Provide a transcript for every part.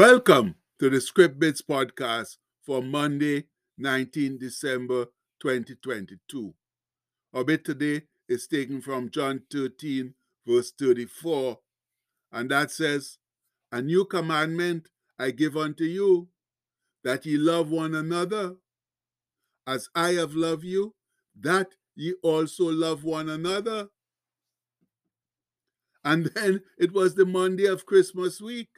Welcome to the Script Bits podcast for Monday, 19 December 2022. Our bit today is taken from John 13, verse 34, and that says, A new commandment I give unto you, that ye love one another. As I have loved you, that ye also love one another. And then it was the Monday of Christmas week.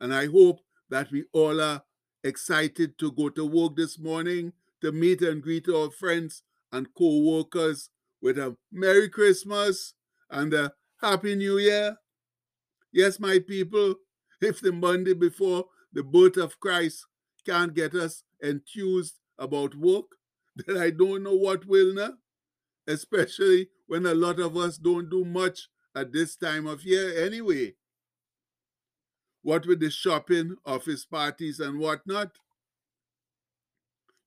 And I hope that we all are excited to go to work this morning to meet and greet our friends and co workers with a Merry Christmas and a Happy New Year. Yes, my people, if the Monday before the birth of Christ can't get us enthused about work, then I don't know what will now, especially when a lot of us don't do much at this time of year anyway what with the shopping, office parties, and whatnot.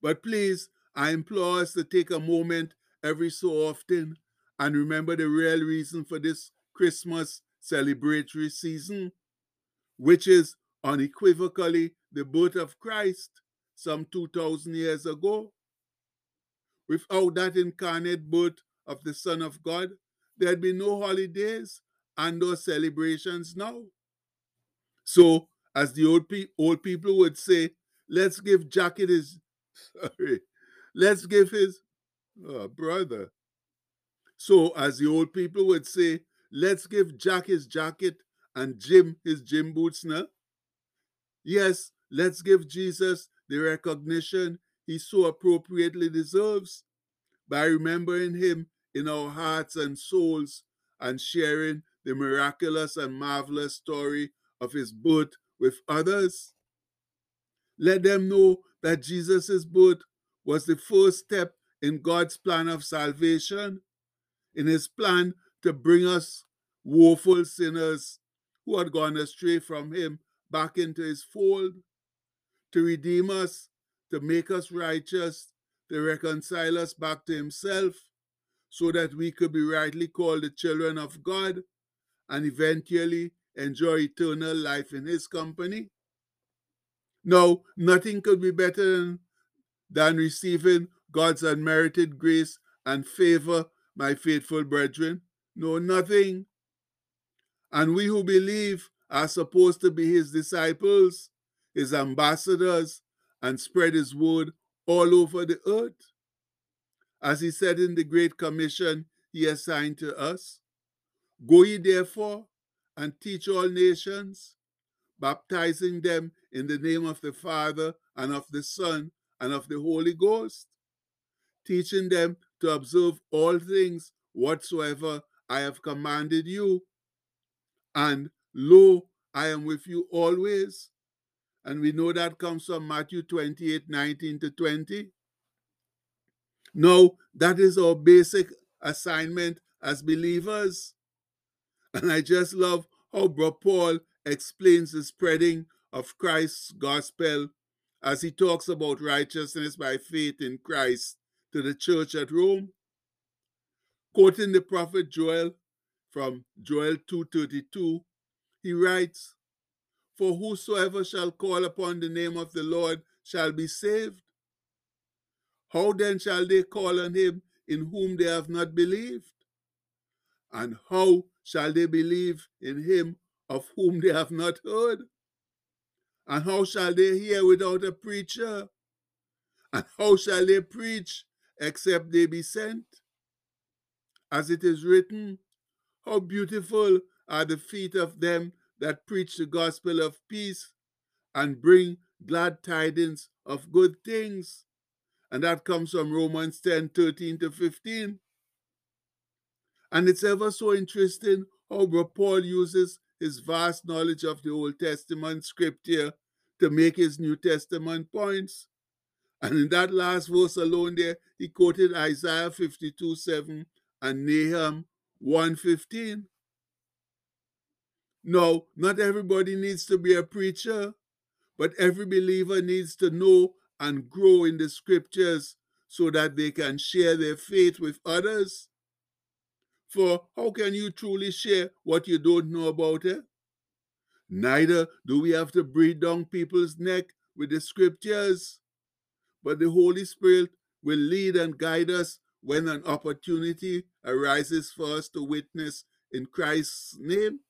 But please, I implore us to take a moment every so often and remember the real reason for this Christmas celebratory season, which is unequivocally the birth of Christ some 2,000 years ago. Without that incarnate birth of the Son of God, there'd be no holidays and no celebrations now. So, as the old, pe- old people would say, let's give Jacket his, sorry, let's give his oh, brother. So, as the old people would say, let's give Jack his jacket and Jim his gym boots now. Yes, let's give Jesus the recognition he so appropriately deserves by remembering him in our hearts and souls and sharing the miraculous and marvelous story of his birth with others. Let them know that Jesus' birth was the first step in God's plan of salvation, in his plan to bring us woeful sinners who had gone astray from him back into his fold, to redeem us, to make us righteous, to reconcile us back to himself, so that we could be rightly called the children of God and eventually enjoy eternal life in his company. No, nothing could be better than, than receiving God's unmerited grace and favor, my faithful brethren. No, nothing. And we who believe are supposed to be his disciples, his ambassadors, and spread his word all over the earth. As he said in the Great Commission he assigned to us Go ye therefore and teach all nations, baptizing them in the name of the Father and of the Son and of the Holy Ghost, teaching them to observe all things whatsoever I have commanded you. And lo, I am with you always. And we know that comes from Matthew 28 19 to 20. No, that is our basic assignment as believers. And I just love how Bro Paul explains the spreading of Christ's gospel as he talks about righteousness by faith in Christ to the church at Rome. Quoting the prophet Joel from Joel 2:32, he writes, "For whosoever shall call upon the name of the Lord shall be saved. How then shall they call on him in whom they have not believed? And how shall they believe in him of whom they have not heard? And how shall they hear without a preacher? And how shall they preach except they be sent? As it is written, How beautiful are the feet of them that preach the gospel of peace and bring glad tidings of good things. And that comes from Romans 10 13 to 15. And it's ever so interesting how Paul uses his vast knowledge of the Old Testament scripture to make his New Testament points. And in that last verse alone there, he quoted Isaiah 52 7 and Nahum 115. No, not everybody needs to be a preacher, but every believer needs to know and grow in the scriptures so that they can share their faith with others. For how can you truly share what you don't know about it? Neither do we have to breathe down people's neck with the scriptures, but the Holy Spirit will lead and guide us when an opportunity arises for us to witness in Christ's name.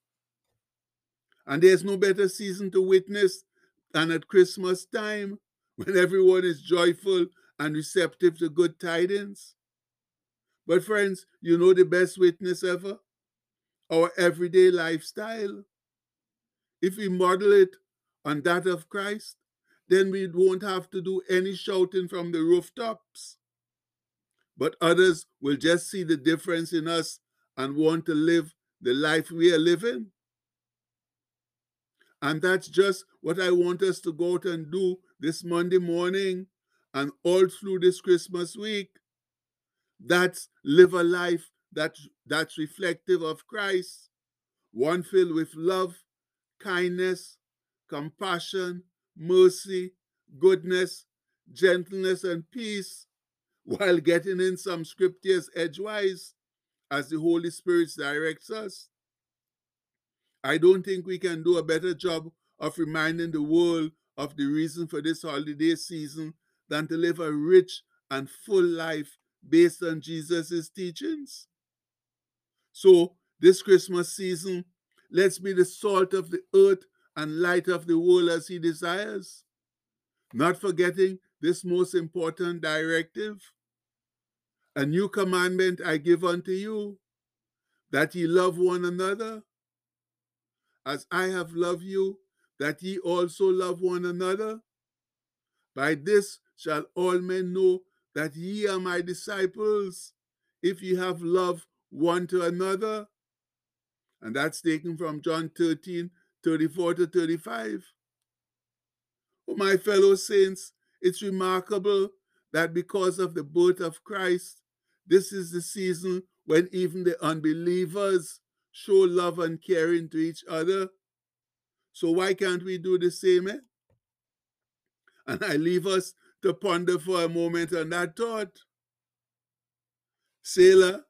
And there's no better season to witness than at Christmas time when everyone is joyful and receptive to good tidings. But, friends, you know the best witness ever? Our everyday lifestyle. If we model it on that of Christ, then we won't have to do any shouting from the rooftops. But others will just see the difference in us and want to live the life we are living. And that's just what I want us to go out and do this Monday morning and all through this Christmas week. That's live a life that, that's reflective of Christ, one filled with love, kindness, compassion, mercy, goodness, gentleness, and peace, while getting in some scriptures edgewise as the Holy Spirit directs us. I don't think we can do a better job of reminding the world of the reason for this holiday season than to live a rich and full life based on Jesus' teachings. So, this Christmas season, let's be the salt of the earth and light of the world as He desires. Not forgetting this most important directive A new commandment I give unto you, that ye love one another as I have loved you, that ye also love one another. By this shall all men know that ye are my disciples, if ye have love one to another. And that's taken from John 13, 34 to 35. Oh, my fellow saints, it's remarkable that because of the birth of Christ, this is the season when even the unbelievers show love and caring to each other. So why can't we do the same? Eh? And I leave us to ponder for a moment on that thought. Selah,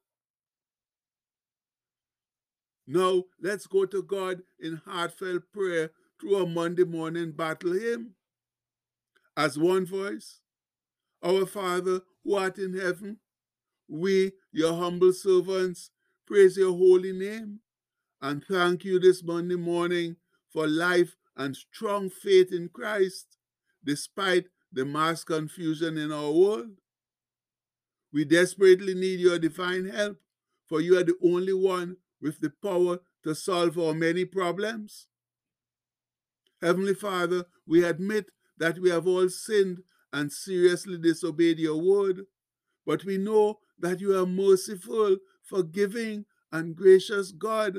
now let's go to God in heartfelt prayer through a Monday morning battle hymn. As one voice, Our Father who art in heaven, we, your humble servants, praise your holy name and thank you this Monday morning for life and strong faith in Christ, despite the mass confusion in our world. We desperately need your divine help, for you are the only one with the power to solve our many problems. Heavenly Father, we admit that we have all sinned and seriously disobeyed your word, but we know that you are merciful, forgiving, and gracious God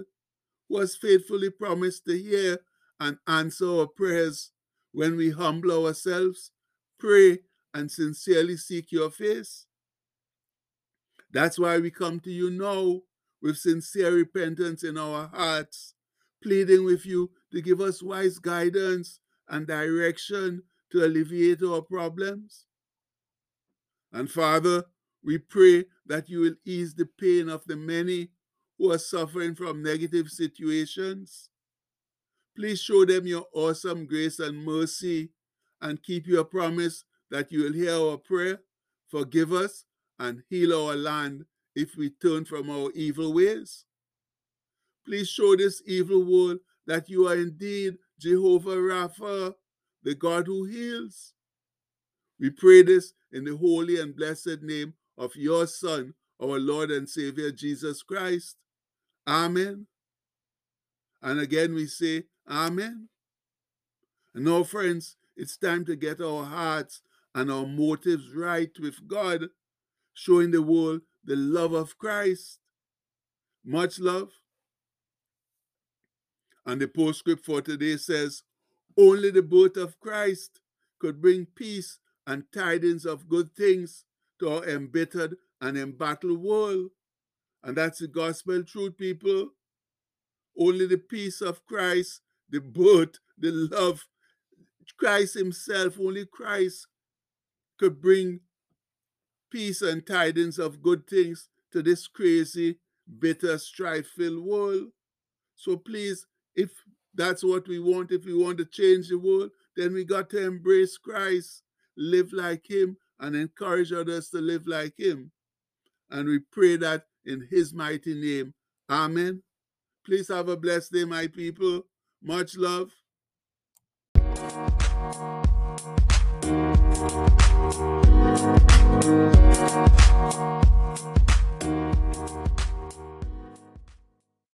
who has faithfully promised to hear and answer our prayers when we humble ourselves, pray, and sincerely seek your face. That's why we come to you now with sincere repentance in our hearts, pleading with you to give us wise guidance and direction to alleviate our problems. And Father, we pray that you will ease the pain of the many who are suffering from negative situations. Please show them your awesome grace and mercy and keep your promise that you will hear our prayer, forgive us, and heal our land if we turn from our evil ways. Please show this evil world that you are indeed Jehovah Rapha, the God who heals. We pray this in the holy and blessed name of your Son, our Lord and Savior Jesus Christ. Amen. And again we say, Amen. And now, friends, it's time to get our hearts and our motives right with God, showing the world the love of Christ. Much love. And the postscript for today says, Only the birth of Christ could bring peace and tidings of good things to our embittered and embattled world. And that's the gospel truth, people. Only the peace of Christ, the birth, the love, Christ Himself, only Christ could bring peace and tidings of good things to this crazy, bitter, strife filled world. So please, if That's what we want. If we want to change the world, then we got to embrace Christ, live like Him, and encourage others to live like Him. And we pray that in His mighty name. Amen. Please have a blessed day, my people. Much love. Thank you.